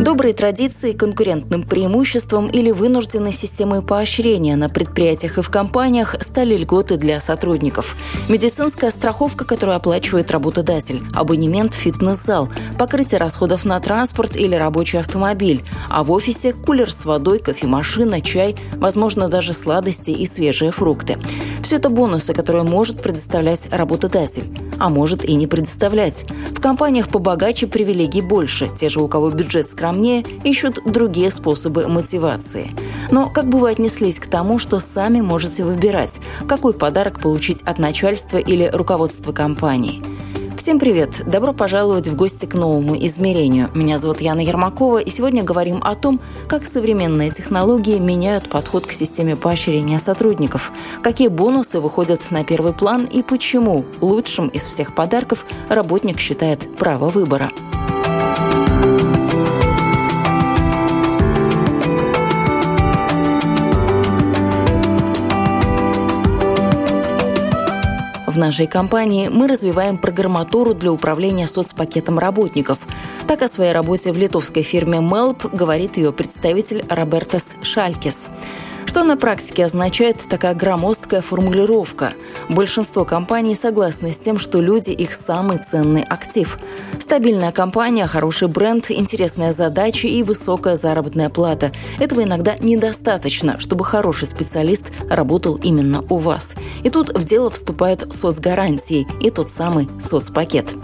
Добрые традиции, конкурентным преимуществом или вынужденной системой поощрения на предприятиях и в компаниях стали льготы для сотрудников. Медицинская страховка, которую оплачивает работодатель, абонемент в фитнес-зал, покрытие расходов на транспорт или рабочий автомобиль, а в офисе кулер с водой, кофемашина, чай, возможно, даже сладости и свежие фрукты. Все это бонусы, которые может предоставлять работодатель, а может и не предоставлять. В компаниях побогаче привилегий больше. Те же, у кого бюджет скромнее, ищут другие способы мотивации. Но как бы вы отнеслись к тому, что сами можете выбирать, какой подарок получить от начальства или руководства компании? Всем привет! Добро пожаловать в гости к новому измерению. Меня зовут Яна Ермакова, и сегодня говорим о том, как современные технологии меняют подход к системе поощрения сотрудников, какие бонусы выходят на первый план и почему лучшим из всех подарков работник считает право выбора. Нашей компании мы развиваем программатуру для управления соцпакетом работников. Так о своей работе в литовской фирме Melp говорит ее представитель Робертас Шалькис. Что на практике означает такая громоздкая формулировка? Большинство компаний согласны с тем, что люди – их самый ценный актив. Стабильная компания, хороший бренд, интересная задача и высокая заработная плата. Этого иногда недостаточно, чтобы хороший специалист работал именно у вас. И тут в дело вступают соцгарантии и тот самый соцпакет.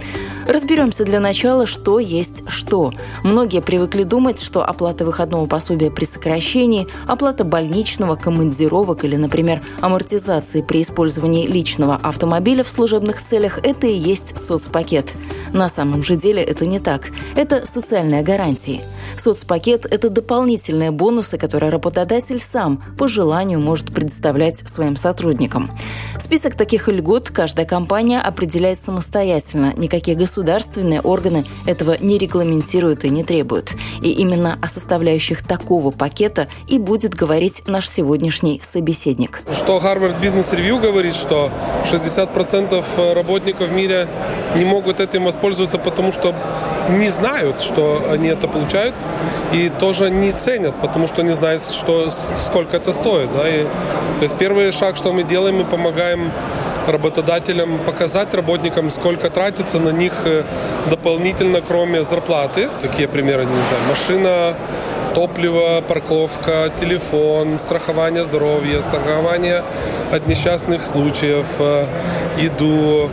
Разберемся для начала, что есть что. Многие привыкли думать, что оплата выходного пособия при сокращении, оплата больничного, командировок или, например, амортизации при использовании личного автомобиля в служебных целях – это и есть соцпакет. На самом же деле это не так. Это социальные гарантии. Соцпакет – это дополнительные бонусы, которые работодатель сам по желанию может предоставлять своим сотрудникам. Список таких льгот каждая компания определяет самостоятельно. Никакие государственные органы этого не регламентируют и не требуют. И именно о составляющих такого пакета и будет говорить наш сегодняшний собеседник. Что Harvard Business Review говорит, что 60% работников в мире не могут этим воспользоваться, потому что не знают, что они это получают, и тоже не ценят, потому что не знают, что, сколько это стоит. Да? И, то есть первый шаг, что мы делаем, мы помогаем работодателям показать работникам, сколько тратится на них э, дополнительно, кроме зарплаты. Такие примеры, не знаю, машина, топливо, парковка, телефон, страхование здоровья, страхование от несчастных случаев, э, еду,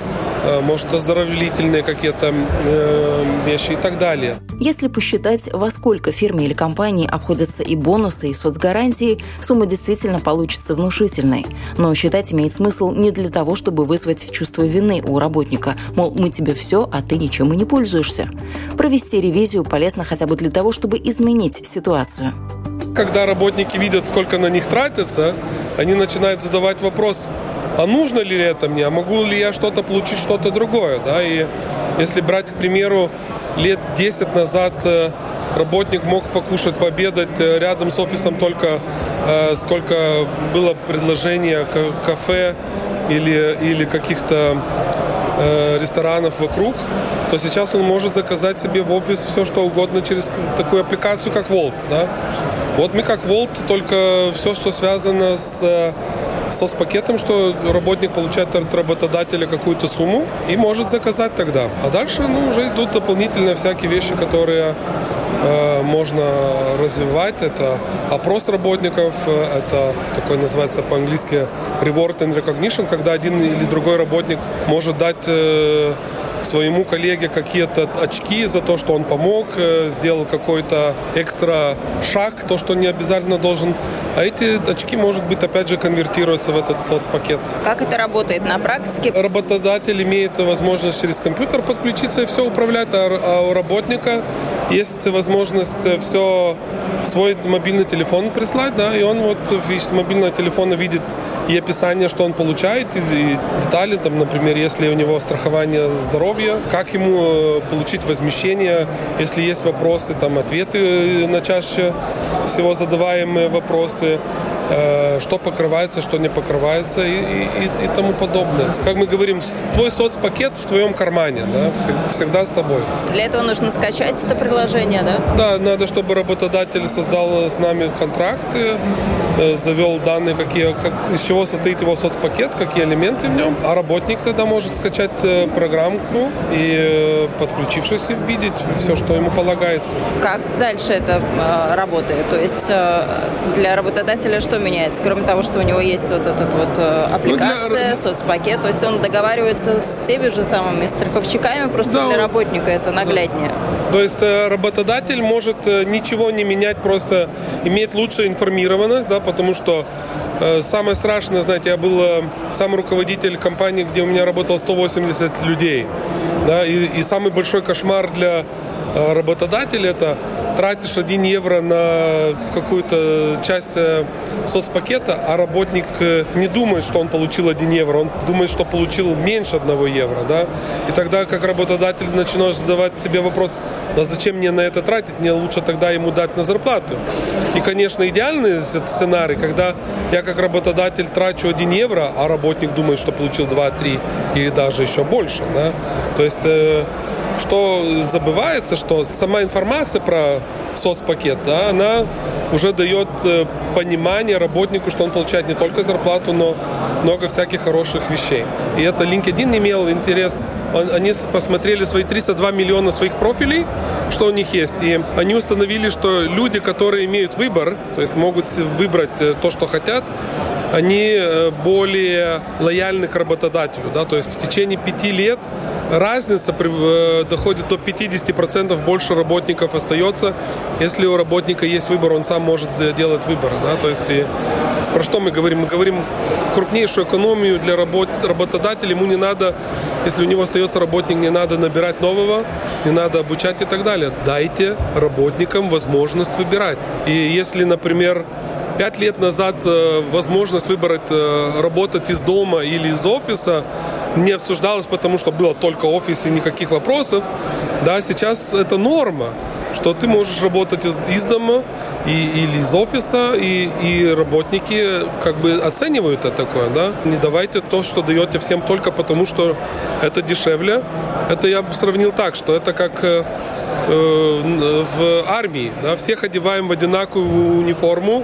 может, оздоровительные какие-то э, вещи и так далее. Если посчитать, во сколько фирме или компании обходятся и бонусы, и соцгарантии, сумма действительно получится внушительной. Но считать имеет смысл не для того, чтобы вызвать чувство вины у работника, мол, мы тебе все, а ты ничем и не пользуешься. Провести ревизию полезно хотя бы для того, чтобы изменить ситуацию. Когда работники видят, сколько на них тратится, они начинают задавать вопрос, а нужно ли это мне, а могу ли я что-то получить, что-то другое, да, и если брать, к примеру, лет 10 назад э, работник мог покушать, пообедать э, рядом с офисом только э, сколько было предложение кафе или, или каких-то ресторанов вокруг, то сейчас он может заказать себе в офис все, что угодно через такую аппликацию, как Volt. Да? Вот мы как Volt, только все, что связано с соцпакетом, что работник получает от работодателя какую-то сумму и может заказать тогда. А дальше ну, уже идут дополнительные всякие вещи, которые э, можно развивать. Это опрос работников, э, это такой называется по-английски reward and recognition, когда один или другой работник может дать э, своему коллеге какие-то очки за то, что он помог, сделал какой-то экстра шаг, то, что не обязательно должен. А эти очки, может быть, опять же конвертируются в этот соцпакет. Как это работает на практике? Работодатель имеет возможность через компьютер подключиться и все управлять, а, а у работника есть возможность все в свой мобильный телефон прислать, да, и он вот из мобильного телефона видит и описание, что он получает, и детали, там, например, если у него страхование здоровья, как ему э, получить возмещение, если есть вопросы, там, ответы на чаще всего задаваемые вопросы, Э, что покрывается, что не покрывается и, и, и тому подобное. Как мы говорим, твой соцпакет в твоем кармане, да, всегда с тобой. Для этого нужно скачать это приложение, да? Да, надо, чтобы работодатель создал с нами контракты, э, завел данные, какие, как, из чего состоит его соцпакет, какие элементы в нем. А работник тогда может скачать э, программку и, подключившись, видеть все, что ему полагается. Как дальше это работает? То есть для работодателя что меняется, кроме того, что у него есть вот этот вот э, аппликация, ну, для... соцпакет, то есть он договаривается с теми же самыми страховщиками, просто да, для работника это нагляднее. Да. То есть э, работодатель может э, ничего не менять, просто иметь лучшую информированность, да, потому что самое страшное, знаете, я был сам руководитель компании, где у меня работало 180 людей, да, и, и самый большой кошмар для работодателя это тратишь 1 евро на какую-то часть э, соцпакета, а работник э, не думает, что он получил 1 евро, он думает, что получил меньше 1 евро, да, и тогда как работодатель начинаешь задавать себе вопрос, а зачем мне на это тратить, мне лучше тогда ему дать на зарплату. И, конечно, идеальный сценарий, когда я как работодатель трачу 1 евро, а работник думает, что получил 2-3 или даже еще больше, да, то есть э, что забывается, что сама информация про соцпакет, да, она уже дает э, понимание работнику, что он получает не только зарплату, но много всяких хороших вещей. И это LinkedIn имел интерес. Они посмотрели свои 32 миллиона своих профилей, что у них есть. И они установили, что люди, которые имеют выбор, то есть могут выбрать э, то, что хотят, они э, более лояльны к работодателю. Да? То есть в течение пяти лет разница э, доходит до 50% больше работников остается. Если у работника есть выбор, он сам может э, делать выбор. Да? То есть и про что мы говорим? Мы говорим крупнейшую экономию для работ, работодателя. Ему не надо, если у него остается работник, не надо набирать нового, не надо обучать и так далее. Дайте работникам возможность выбирать. И если, например, Пять лет назад э, возможность выбрать работать из дома или из офиса не обсуждалось, потому что было только офис и никаких вопросов. Да, сейчас это норма, что ты можешь работать из, из дома и, или из офиса, и, и работники как бы оценивают это такое, да. Не давайте то, что даете всем только потому, что это дешевле. Это я бы сравнил так, что это как э, э в армии, да, всех одеваем в одинаковую униформу,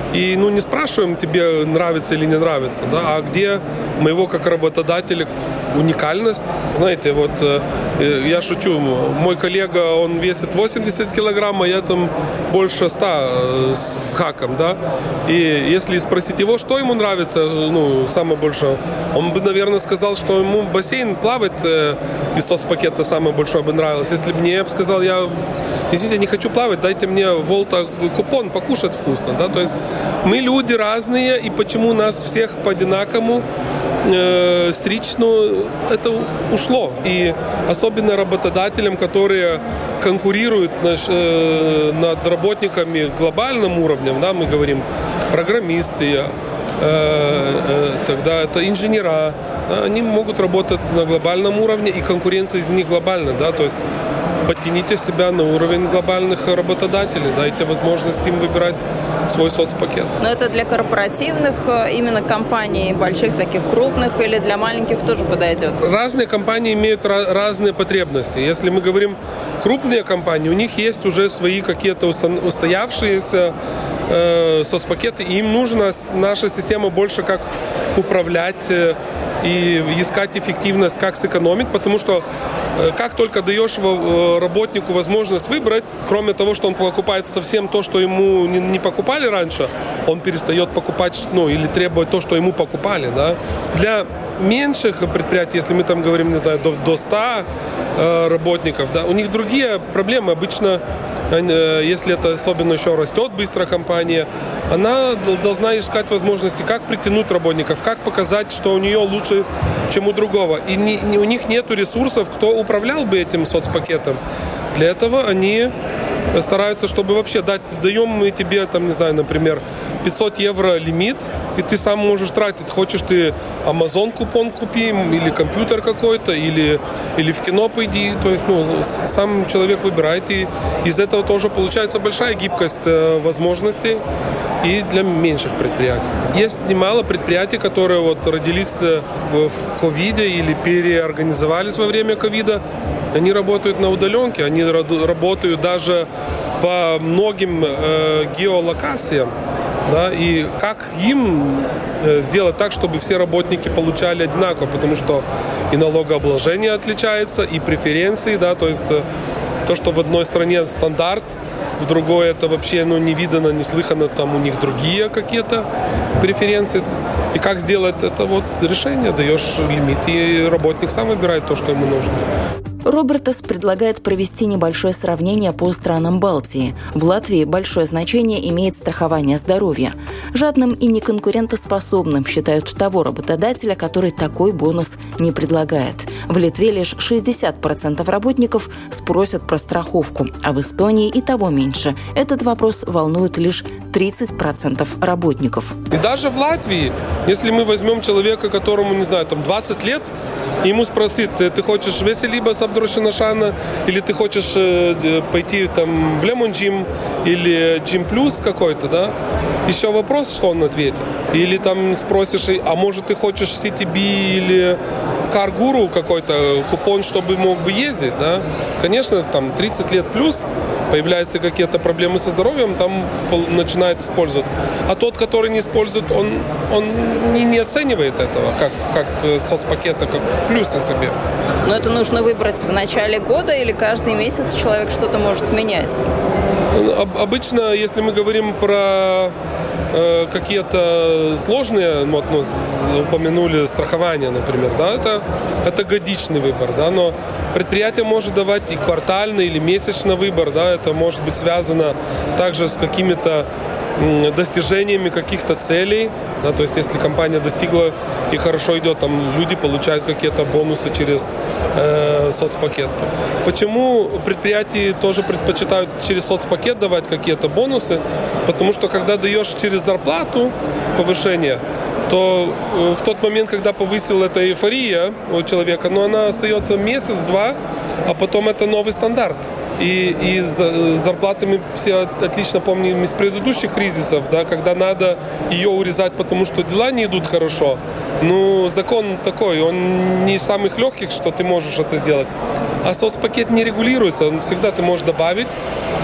и ну, не спрашиваем, тебе нравится или не нравится, да, а где моего как работодателя уникальность. Знаете, вот э, я шучу, мой коллега, он весит 80 килограмм, а я там больше 100 э, с хаком, да. И если спросить его, что ему нравится, ну, самое большое, он бы, наверное, сказал, что ему бассейн плавать э, из соцпакета самое большое бы нравилось. Если бы мне, я бы сказал, я, извините, не хочу плавать, дайте мне волта купон покушать вкусно, да. То есть мы люди разные, и почему нас всех по одинаковому э, стричь, ну, это ушло. И особенно работодателям, которые конкурируют наш, э, над работниками глобальным уровнем, да, мы говорим программисты, э, э, тогда это инженера, они могут работать на глобальном уровне, и конкуренция из них глобальная, да, то есть подтяните себя на уровень глобальных работодателей, дайте возможность им выбирать свой соцпакет. Но это для корпоративных э, именно компаний, больших таких крупных или для маленьких тоже подойдет? Разные компании имеют разные потребности. Если мы говорим крупные компании, у них есть уже свои какие-то устоявшиеся э, соцпакеты, и им нужна наша система больше как управлять э, и искать эффективность, как сэкономить, потому что э, как только даешь э, работнику возможность выбрать, кроме того, что он покупает совсем то, что ему не покупали раньше, он перестает покупать, ну, или требовать то, что ему покупали, да. Для меньших предприятий, если мы там говорим, не знаю, до, до 100 э, работников, да, у них другие проблемы. Обычно, если это особенно еще растет быстро компания, она должна искать возможности, как притянуть работников, как показать, что у нее лучше, чем у другого. И не, не, у них нет ресурсов, кто управлял бы этим соцпакетом. для этого они стараются, чтобы вообще дать, даем мы тебе, там, не знаю, например, 500 евро лимит, и ты сам можешь тратить. Хочешь ты Amazon купон купи, или компьютер какой-то, или, или в кино пойди. То есть, ну, сам человек выбирает, и из этого тоже получается большая гибкость э, возможностей и для меньших предприятий. Есть немало предприятий, которые вот родились э, в, в ковиде или переорганизовались во время ковида. Они работают на удаленке, они работают даже по многим э, геолокациям. Да, и как им э, сделать так, чтобы все работники получали одинаково, потому что и налогообложение отличается, и преференции, да, то есть э, то, что в одной стране стандарт, в другой это вообще ну, не видано, не слыхано, там у них другие какие-то преференции. И как сделать это вот решение, даешь лимит, и работник сам выбирает то, что ему нужно. Робертас предлагает провести небольшое сравнение по странам Балтии. В Латвии большое значение имеет страхование здоровья. Жадным и неконкурентоспособным считают того работодателя, который такой бонус не предлагает. В Литве лишь 60% работников спросят про страховку, а в Эстонии и того меньше. Этот вопрос волнует лишь 30% работников. И даже в Латвии, если мы возьмем человека, которому, не знаю, там 20 лет, ему спросить, ты хочешь веселибо с Абдуршинашана, или ты хочешь э, пойти там в Лемон Джим, или Джим Плюс какой-то, да? Еще вопрос, что он ответит. Или там спросишь, а может ты хочешь CTB или Каргуру какой-то купон, чтобы мог бы ездить, да? Конечно, там 30 лет плюс, появляются какие-то проблемы со здоровьем, там начинает использовать. А тот, который не использует, он, он не, не оценивает этого как, как э, соцпакета, как плюсы себе. Но это нужно выбрать в начале года или каждый месяц человек что-то может менять? Обычно, если мы говорим про э, какие-то сложные, вот, ну, упомянули страхование, например, да, это, это годичный выбор, да, но предприятие может давать и квартальный или месячный выбор, да, это может быть связано также с какими-то достижениями каких-то целей. Да, то есть если компания достигла и хорошо идет, там люди получают какие-то бонусы через э, соцпакет. Почему предприятия тоже предпочитают через соцпакет давать какие-то бонусы? Потому что когда даешь через зарплату повышение, то э, в тот момент, когда повысил эта эйфория у человека, но она остается месяц-два, а потом это новый стандарт. И, и зарплаты мы все отлично помним из предыдущих кризисов, да, когда надо ее урезать, потому что дела не идут хорошо. Ну, закон такой, он не из самых легких, что ты можешь это сделать. А соцпакет не регулируется, он всегда ты можешь добавить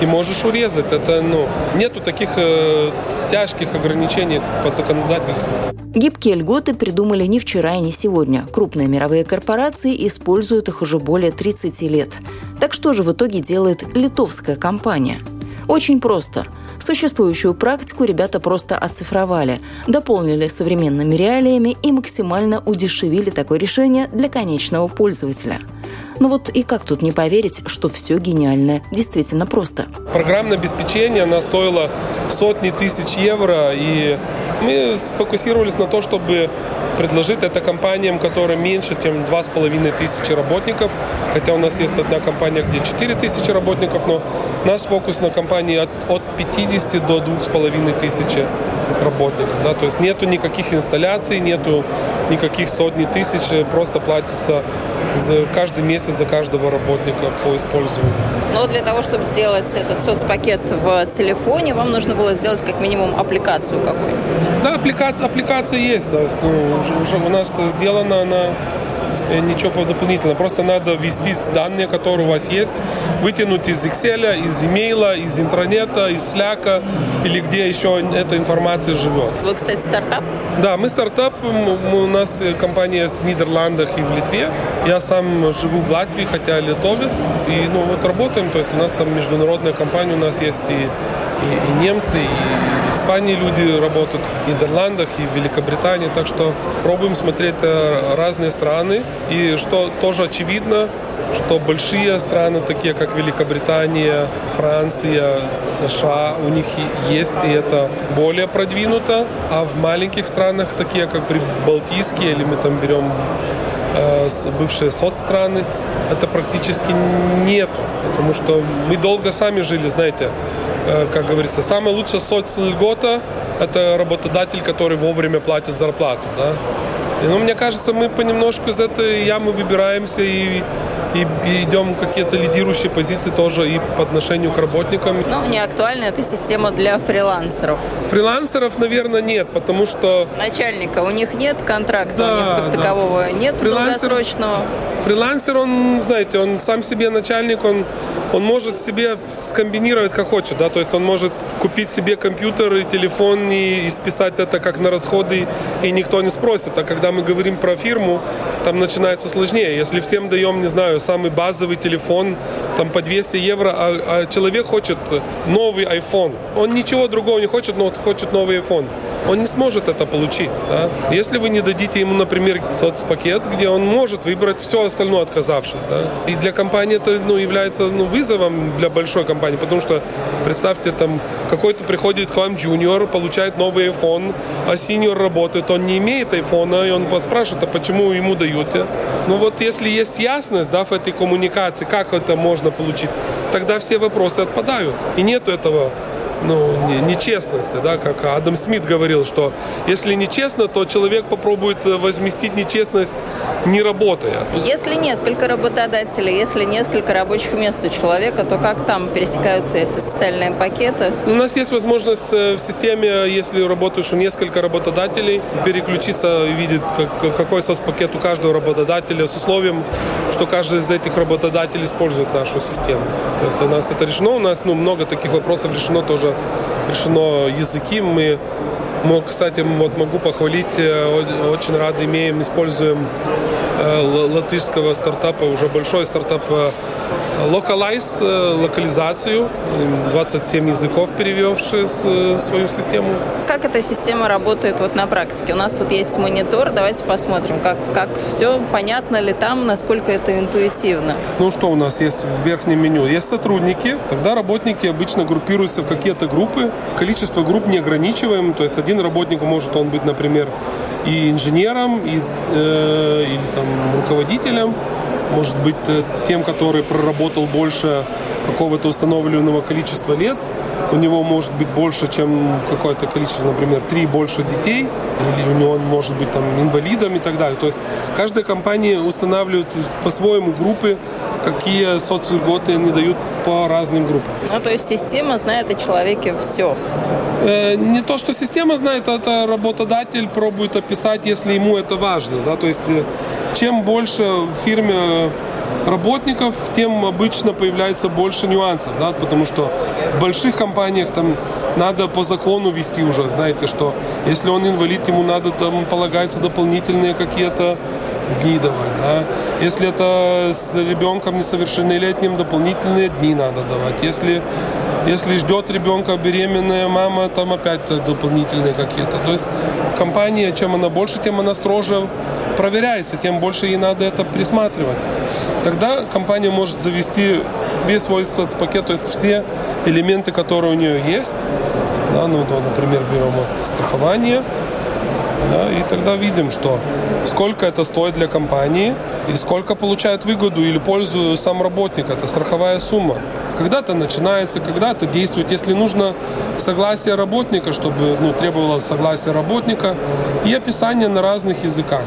и можешь урезать. Это, ну, нету таких э, тяжких ограничений по законодательству. Гибкие льготы придумали не вчера и не сегодня. Крупные мировые корпорации используют их уже более 30 лет. Так что же в итоге делает литовская компания? Очень просто. Существующую практику ребята просто оцифровали, дополнили современными реалиями и максимально удешевили такое решение для конечного пользователя – ну вот и как тут не поверить, что все гениальное действительно просто. Программное обеспечение, она стоила сотни тысяч евро, и мы сфокусировались на то, чтобы предложить это компаниям, которые меньше, чем 2,5 тысячи работников. Хотя у нас есть одна компания, где 4 тысячи работников, но наш фокус на компании от, от 50 до 2,5 тысячи работников. Да? То есть нету никаких инсталляций, нету никаких сотни тысяч, просто платится за каждый месяц за каждого работника по использованию. Но для того, чтобы сделать этот соцпакет в телефоне, вам нужно было сделать как минимум аппликацию какую-нибудь. Да, аппликация, аппликация есть. Есть, ну, уже, уже у нас сделана она Э, ничего дополнительного. Просто надо ввести данные, которые у вас есть, вытянуть из Excel, из имейла, из интернета, из Slack или где еще эта информация живет. Вы, кстати, стартап? Да, мы стартап. У нас компания в Нидерландах и в Литве. Я сам живу в Латвии, хотя литовец. И ну, вот работаем. То есть у нас там международная компания, у нас есть и, и, и немцы, и Испании люди работают, в Нидерландах и в Великобритании. Так что пробуем смотреть э, разные страны. И что тоже очевидно, что большие страны, такие как Великобритания, Франция, США, у них есть, и это более продвинуто. А в маленьких странах, такие как Балтийские, или мы там берем э, бывшие соцстраны, это практически нету, потому что мы долго сами жили, знаете, как говорится, самая лучшая соцльгота – это работодатель, который вовремя платит зарплату, да. И, ну, мне кажется, мы понемножку из этой ямы выбираемся и и, и идем какие-то лидирующие позиции тоже и по отношению к работникам. Ну, не актуальна эта система для фрилансеров. Фрилансеров, наверное, нет, потому что... Начальника, у них нет контракта, да, у них как да. такового нет Фрилансер... долгосрочного. Фрилансер, он, знаете, он сам себе начальник, он, он может себе скомбинировать как хочет, да, то есть он может купить себе компьютер и телефон и, и списать это как на расходы, и никто не спросит. А когда мы говорим про фирму, там начинается сложнее. Если всем даем, не знаю, самый базовый телефон, там по 200 евро, а, а человек хочет новый iPhone, он ничего другого не хочет, но хочет новый iPhone он не сможет это получить. Да? Если вы не дадите ему, например, соцпакет, где он может выбрать все остальное, отказавшись. Да? И для компании это ну, является ну, вызовом для большой компании, потому что, представьте, там какой-то приходит к вам джуниор, получает новый iPhone, а синьор работает, он не имеет iPhone, и он спрашивает, а почему ему даете? Ну вот если есть ясность да, в этой коммуникации, как это можно получить, тогда все вопросы отпадают. И нет этого ну, нечестности, да, как Адам Смит говорил, что если нечестно, то человек попробует э, возместить нечестность не работая. Если несколько работодателей, если несколько рабочих мест у человека, то как там пересекаются эти социальные пакеты? У нас есть возможность э, в системе, если работаешь у несколько работодателей, переключиться и видеть, как, какой соцпакет у каждого работодателя с условием, что каждый из этих работодателей использует нашу систему. То есть у нас это решено, у нас ну, много таких вопросов решено тоже решено языки. Мы мы, кстати, вот могу похвалить, э, очень рады имеем, используем латышского стартапа, уже большой стартап э, Localize, локализацию, 27 языков перевевшие свою систему. Как эта система работает вот на практике? У нас тут есть монитор, давайте посмотрим, как, как все, понятно ли там, насколько это интуитивно. Ну что у нас есть в верхнем меню? Есть сотрудники, тогда работники обычно группируются в какие-то группы, количество групп не ограничиваем, то есть один работник может он быть, например, и инженером, и, э, или там руководителем, может быть э, тем, который проработал больше какого-то установленного количества лет, у него может быть больше, чем какое-то количество, например, три больше детей, или у него он может быть там инвалидом и так далее. То есть каждая компания устанавливает по-своему группы, какие соцльготы они дают по разным группам. Ну, то есть система знает о человеке все. Э, не то, что система знает, это работодатель пробует описать, если ему это важно. Да? То есть э, чем больше в фирме работников, тем обычно появляется больше нюансов, да, потому что в больших компаниях там надо по закону вести уже, знаете, что если он инвалид, ему надо там полагается дополнительные какие-то дни давать, да. Если это с ребенком несовершеннолетним, дополнительные дни надо давать. Если если ждет ребенка беременная мама, там опять дополнительные какие-то. То есть компания, чем она больше, тем она строже проверяется, тем больше ей надо это присматривать. Тогда компания может завести весь свой соцпакет, то есть все элементы, которые у нее есть. Да, ну, да, например, берем вот страхование, да, и тогда видим, что сколько это стоит для компании и сколько получает выгоду или пользу сам работник. Это страховая сумма. Когда-то начинается, когда-то действует. Если нужно согласие работника, чтобы ну, требовалось согласие работника и описание на разных языках.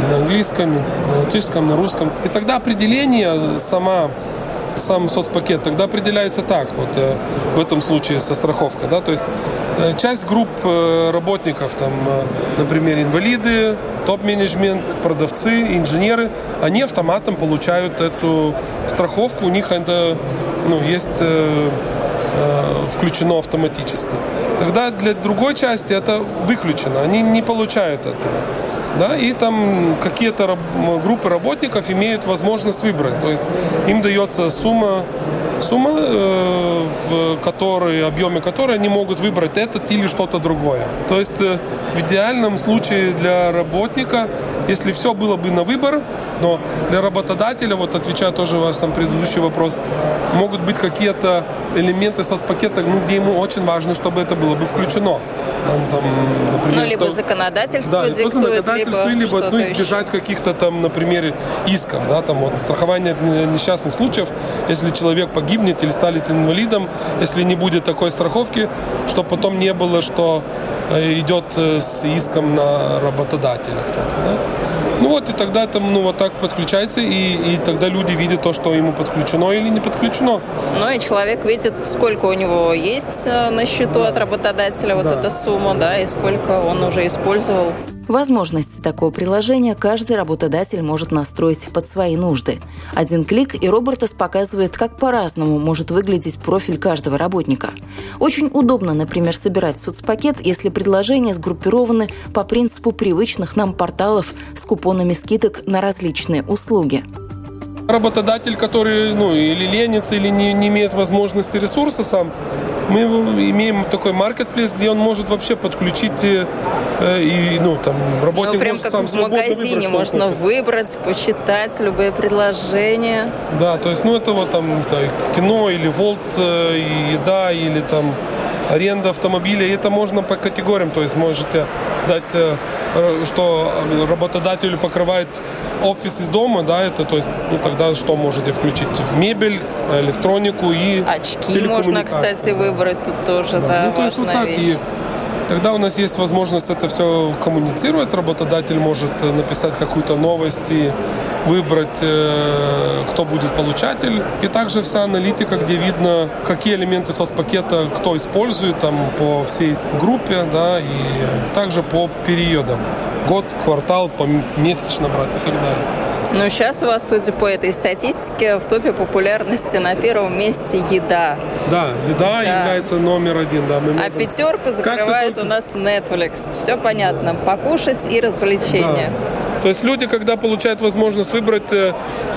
И на английском, и на латышском, на русском. И тогда определение сама сам соцпакет тогда определяется так, вот э, в этом случае со страховкой, да, то есть часть групп э, работников, там, э, например, инвалиды, топ-менеджмент, продавцы, инженеры, они автоматом получают эту страховку, у них это ну, есть э, э, включено автоматически. Тогда для другой части это выключено, они не получают этого. Да, и там какие-то группы работников имеют возможность выбрать. То есть им дается сумма, сумма э, в которой, объеме которой они могут выбрать этот или что-то другое. То есть э, в идеальном случае для работника если все было бы на выбор, но для работодателя, вот отвечая тоже у вас там предыдущий вопрос, могут быть какие-то элементы соцпакета, ну, где ему очень важно, чтобы это было бы включено. Там, там, например, ну, либо что... законодательство да, диктует, законодательство, либо, либо ну, избежать каких-то там, например, исков, да, там вот страхование несчастных случаев, если человек погибнет или станет инвалидом, если не будет такой страховки, чтобы потом не было, что э, идет э, с иском на работодателя кто-то, да? Ну вот, и тогда там, ну, вот так подключается, и, и тогда люди видят то, что ему подключено или не подключено. Ну, и человек видит, сколько у него есть э, на счету от работодателя вот да. эта сумма, да, и сколько он уже использовал. Возможности такого приложения каждый работодатель может настроить под свои нужды. Один клик, и Робертос показывает, как по-разному может выглядеть профиль каждого работника. Очень удобно, например, собирать соцпакет, если предложения сгруппированы по принципу привычных нам порталов с купонами скидок на различные услуги. Работодатель, который ну, или ленится, или не, не имеет возможности ресурса сам, мы имеем такой маркетплейс, где он может вообще подключить э, и, ну, там, работник ну, прям как в магазине выбрать, можно выбрать, посчитать любые предложения. Да, то есть, ну, это вот там, не знаю, кино или волт, э, еда или там аренда автомобиля. И это можно по категориям, то есть можете дать, э, что работодателю покрывает офис из дома, да, это, то есть, ну, тогда что можете включить? В мебель, электронику и Очки можно, кстати, выбрать тут тоже, да, да ну, то есть, вот так, вещь. И тогда у нас есть возможность это все коммуницировать, работодатель может э, написать какую-то новость и выбрать, э, кто будет получатель. И также вся аналитика, где видно, какие элементы соцпакета кто использует там, по всей группе, да, и также по периодам. Год, квартал, месячно брать и так далее. Ну, сейчас у вас, судя по этой статистике, в топе популярности на первом месте еда. Да, еда да. является номер один. Да, мы можем... А пятерку закрывает у нас Netflix. Все понятно. Покушать и развлечения. Да. То есть люди, когда получают возможность выбрать, э,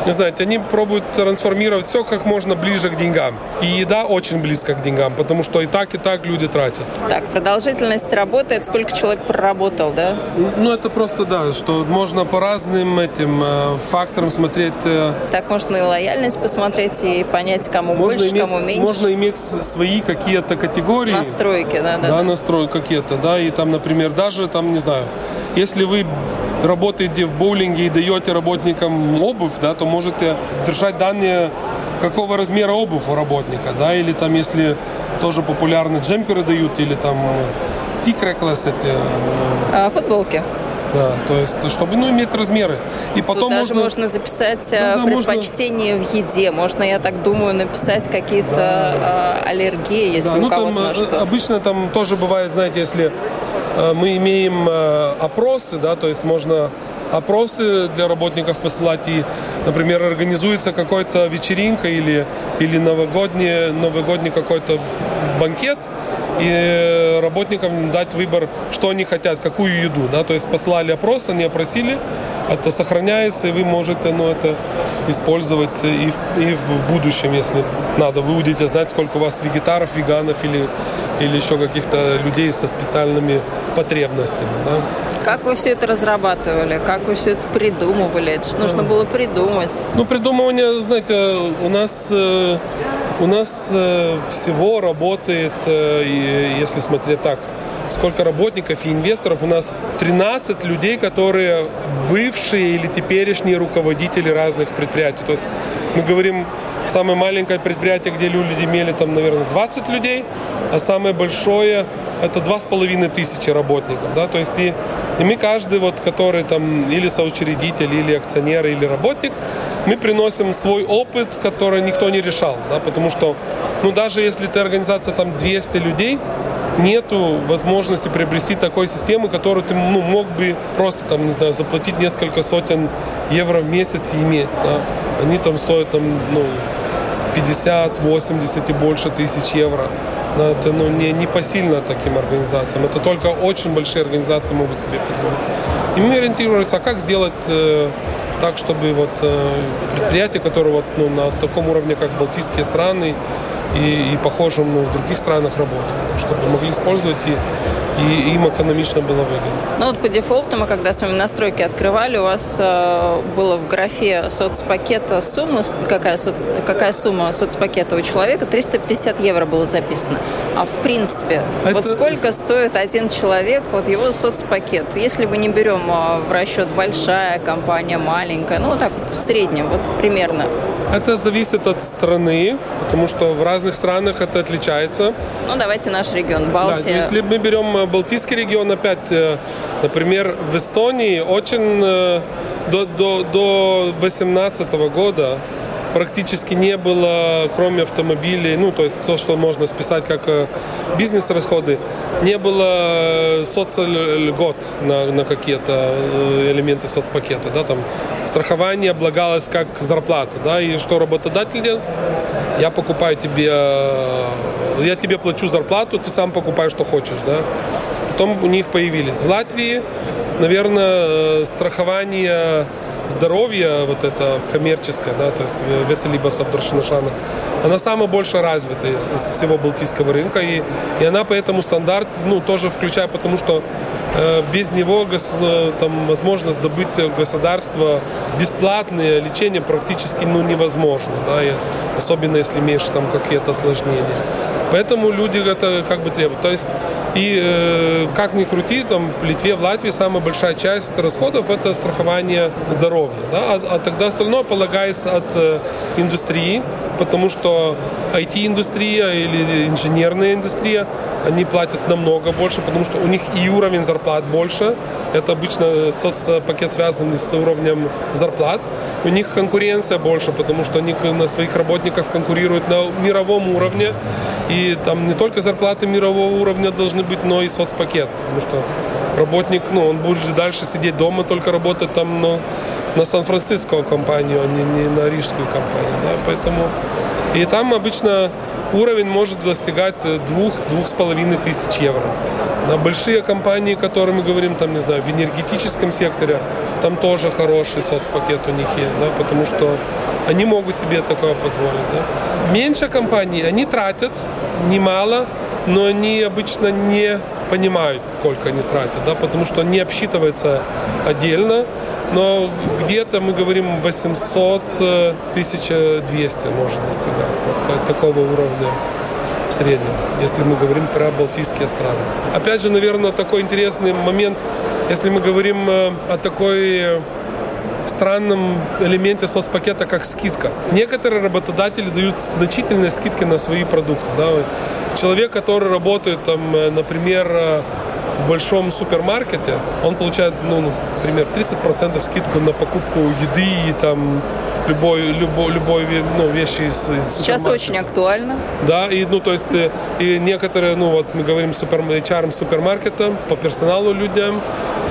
не знаете, они пробуют трансформировать все как можно ближе к деньгам. И еда очень близко к деньгам, потому что и так, и так люди тратят. Так, продолжительность работы, это сколько человек проработал, да? Ну, это просто, да, что можно по разным этим э, факторам смотреть. Э, так можно и лояльность посмотреть, и понять, кому можно больше, иметь, кому меньше. Можно иметь свои какие-то категории. Настройки, да, да. Да, настройки какие-то, да, и там, например, даже там, не знаю, если вы работаете в боулинге и даете работникам обувь, да, то можете держать данные, какого размера обувь у работника, да, или там, если тоже популярны джемперы дают, или там тикреклас эти. А, футболки. Да, то есть, чтобы ну, иметь размеры. И потом Тут даже можно, можно записать да, да, предпочтение можно... в еде. Можно, я так думаю, написать какие-то да. аллергии, если да, у ну, кого-то там, что. Обычно там тоже бывает, знаете, если Э, мы имеем э, опросы, да, то есть можно опросы для работников посылать. И, например, организуется какой-то вечеринка или, или новогодний, новогодний какой-то банкет, и работникам дать выбор, что они хотят, какую еду, да, то есть послали опрос, они опросили, это сохраняется, и вы можете, ну, это использовать и в, и в будущем, если надо. Вы будете знать, сколько у вас вегетаров, веганов или или еще каких-то людей со специальными потребностями. Да? Как вы все это разрабатывали? Как вы все это придумывали? Это же нужно было придумать. Ну, придумывание, знаете, у нас э, у нас э, всего работает, э, если смотреть так, сколько работников и инвесторов, у нас 13 людей, которые бывшие или теперешние руководители разных предприятий. То есть мы говорим Самое маленькое предприятие, где люди имели там, наверное, 20 людей, а самое большое это два с половиной тысячи работников. Да? То есть и, и мы каждый, вот, который там или соучредитель, или акционер, или работник, мы приносим свой опыт, который никто не решал. Да? Потому что, ну, даже если ты организация там 200 людей, нету возможности приобрести такой системы, которую ты ну, мог бы просто там, не знаю, заплатить несколько сотен евро в месяц и иметь. Да? Они там стоят там, ну, 50, 80 и больше тысяч евро. Но это ну, не, не посильно таким организациям. Это только очень большие организации могут себе позволить. И мы ориентируемся, а как сделать э, так, чтобы вот, э, предприятия, которые вот, ну, на таком уровне, как Балтийские страны, и, и похожим ну, в других странах работают, чтобы могли использовать и и им экономично было выгодно. Ну вот по дефолту мы, когда с вами настройки открывали, у вас э, было в графе соцпакета сумма, какая, соц, какая сумма соцпакета у человека, 350 евро было записано. А в принципе, Это... вот сколько стоит один человек, вот его соцпакет? Если мы не берем э, в расчет большая компания, маленькая, ну вот так вот в среднем, вот примерно. Это зависит от страны, потому что в разных странах это отличается. Ну давайте наш регион, Балтия. Да, если мы берем э, Балтийский регион опять, э, например, в Эстонии очень э, до, до, до 18 года практически не было, кроме автомобилей, ну, то есть то, что можно списать как бизнес-расходы, не было соцльгот на, на какие-то элементы соцпакета, да, там страхование облагалось как зарплата, да, и что работодатель делает? Я покупаю тебе, я тебе плачу зарплату, ты сам покупаешь, что хочешь, да. Потом у них появились. В Латвии, наверное, э, страхование здоровья, вот это коммерческое, да, то есть Веселиба Сабдуршинушана, она самая больше развита из, из всего балтийского рынка, и, и она поэтому стандарт, ну, тоже включая, потому что э, без него э, там, возможность добыть государство бесплатное лечение практически ну, невозможно, да, и особенно если имеешь там какие-то осложнения. Поэтому люди это как бы требуют. То есть и э, как ни крути, там в Литве, в Латвии самая большая часть расходов это страхование здоровья. Да? А, а тогда остальное полагается от э, индустрии, потому что IT-индустрия или инженерная индустрия, они платят намного больше, потому что у них и уровень зарплат больше. Это обычно соцпакет связан с уровнем зарплат. У них конкуренция больше, потому что они на своих работников конкурируют на мировом уровне. И там не только зарплаты мирового уровня должны быть, но и соцпакет. Потому что работник, ну, он будет дальше сидеть дома, только работать там, но на Сан-Франциско компанию, а не, не на рижскую компанию. Да? Поэтому и там обычно уровень может достигать двух-двух с половиной тысяч евро. На большие компании, о которых мы говорим, там, не знаю, в энергетическом секторе, там тоже хороший соцпакет у них есть, да, потому что они могут себе такое позволить. Да. Меньше компаний, они тратят немало, но они обычно не понимают, сколько они тратят, да, потому что не обсчитывается отдельно, но где-то мы говорим 800 1200 может достигать вот такого уровня в среднем, если мы говорим про Балтийские страны. Опять же, наверное, такой интересный момент, если мы говорим э, о такой странном элементе соцпакета, как скидка. Некоторые работодатели дают значительные скидки на свои продукты. Да. Человек, который работает, там, э, например, э, в большом супермаркете, он получает, ну, например, 30% скидку на покупку еды и там любой, любой, любой ну, вещи из, из Сейчас очень актуально. Да, и, ну, то есть, э, и некоторые, ну, вот мы говорим супер, HR супермаркета, по персоналу людям,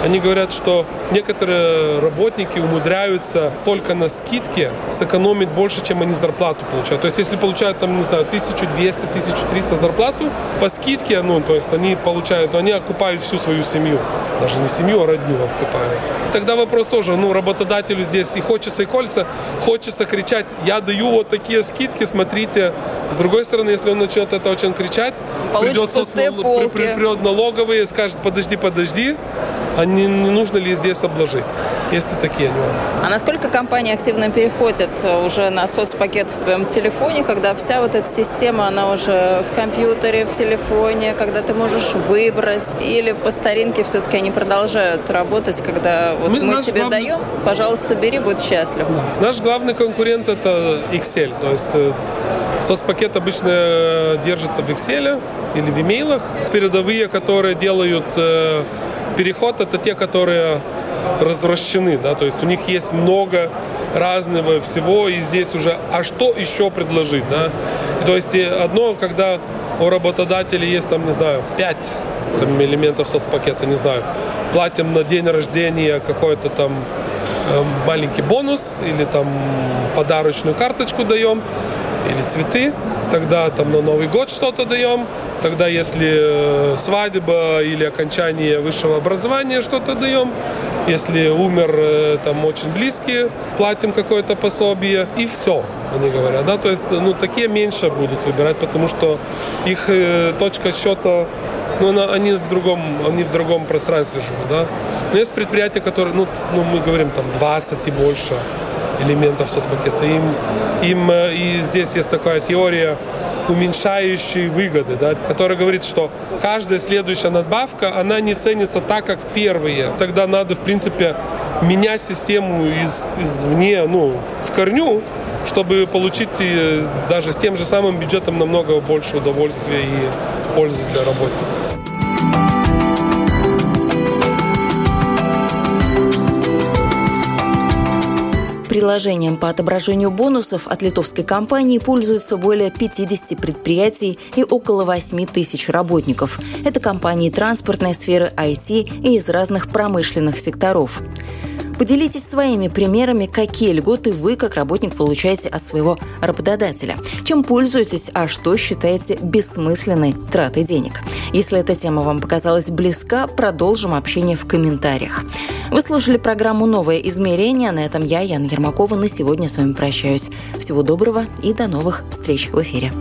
они говорят, что некоторые работники умудряются только на скидке сэкономить больше, чем они зарплату получают. То есть, если получают, там, не знаю, 1200-1300 зарплату, по скидке, ну, то есть, они получают, они окупают всю свою семью. Даже не семью, а родню окупают. Тогда вопрос тоже, ну, работодателю здесь и хочется, и колется, хочется кричать, я даю вот такие скидки, смотрите. С другой стороны, если он начнет это очень кричать, придет, соцнал... придет налоговые скажет, подожди, подожди, а не, не нужно ли здесь обложить? Есть и такие нюансы. А насколько компании активно переходят э, уже на соцпакет в твоем телефоне, когда вся вот эта система, она уже в компьютере, в телефоне, когда ты можешь выбрать, или по старинке все-таки они продолжают работать, когда вот мы, мы тебе главный... даем, пожалуйста, бери, будь счастлив. Наш главный конкурент это Excel, то есть э, соцпакет обычно э, держится в Excel или в имейлах. Передовые, которые делают переход, это те, которые развращены, да, то есть у них есть много разного всего, и здесь уже, а что еще предложить, да? То есть одно, когда у работодателя есть там, не знаю, пять там, элементов соцпакета, не знаю, платим на день рождения какой-то там э, маленький бонус или там подарочную карточку даем, или цветы, тогда там на Новый год что-то даем, тогда если э, свадьба или окончание высшего образования что-то даем, если умер э, там очень близкий, платим какое-то пособие. И все, они говорят, да, то есть, ну, такие меньше будут выбирать, потому что их э, точка счета но они в другом, они в другом пространстве живут, да. Но есть предприятия, которые, ну, ну мы говорим там 20 и больше элементов соцпакета. Им, им э, и здесь есть такая теория уменьшающей выгоды, да, которая говорит, что каждая следующая надбавка, она не ценится так, как первые. Тогда надо, в принципе, менять систему из, извне, ну, в корню, чтобы получить э, даже с тем же самым бюджетом намного больше удовольствия и пользы для работников. Приложением по отображению бонусов от литовской компании пользуются более 50 предприятий и около 8 тысяч работников. Это компании транспортной сферы, IT и из разных промышленных секторов. Поделитесь своими примерами, какие льготы вы, как работник, получаете от своего работодателя. Чем пользуетесь, а что считаете бессмысленной тратой денег. Если эта тема вам показалась близка, продолжим общение в комментариях. Вы слушали программу «Новое измерение». На этом я, Яна Ермакова, на сегодня с вами прощаюсь. Всего доброго и до новых встреч в эфире.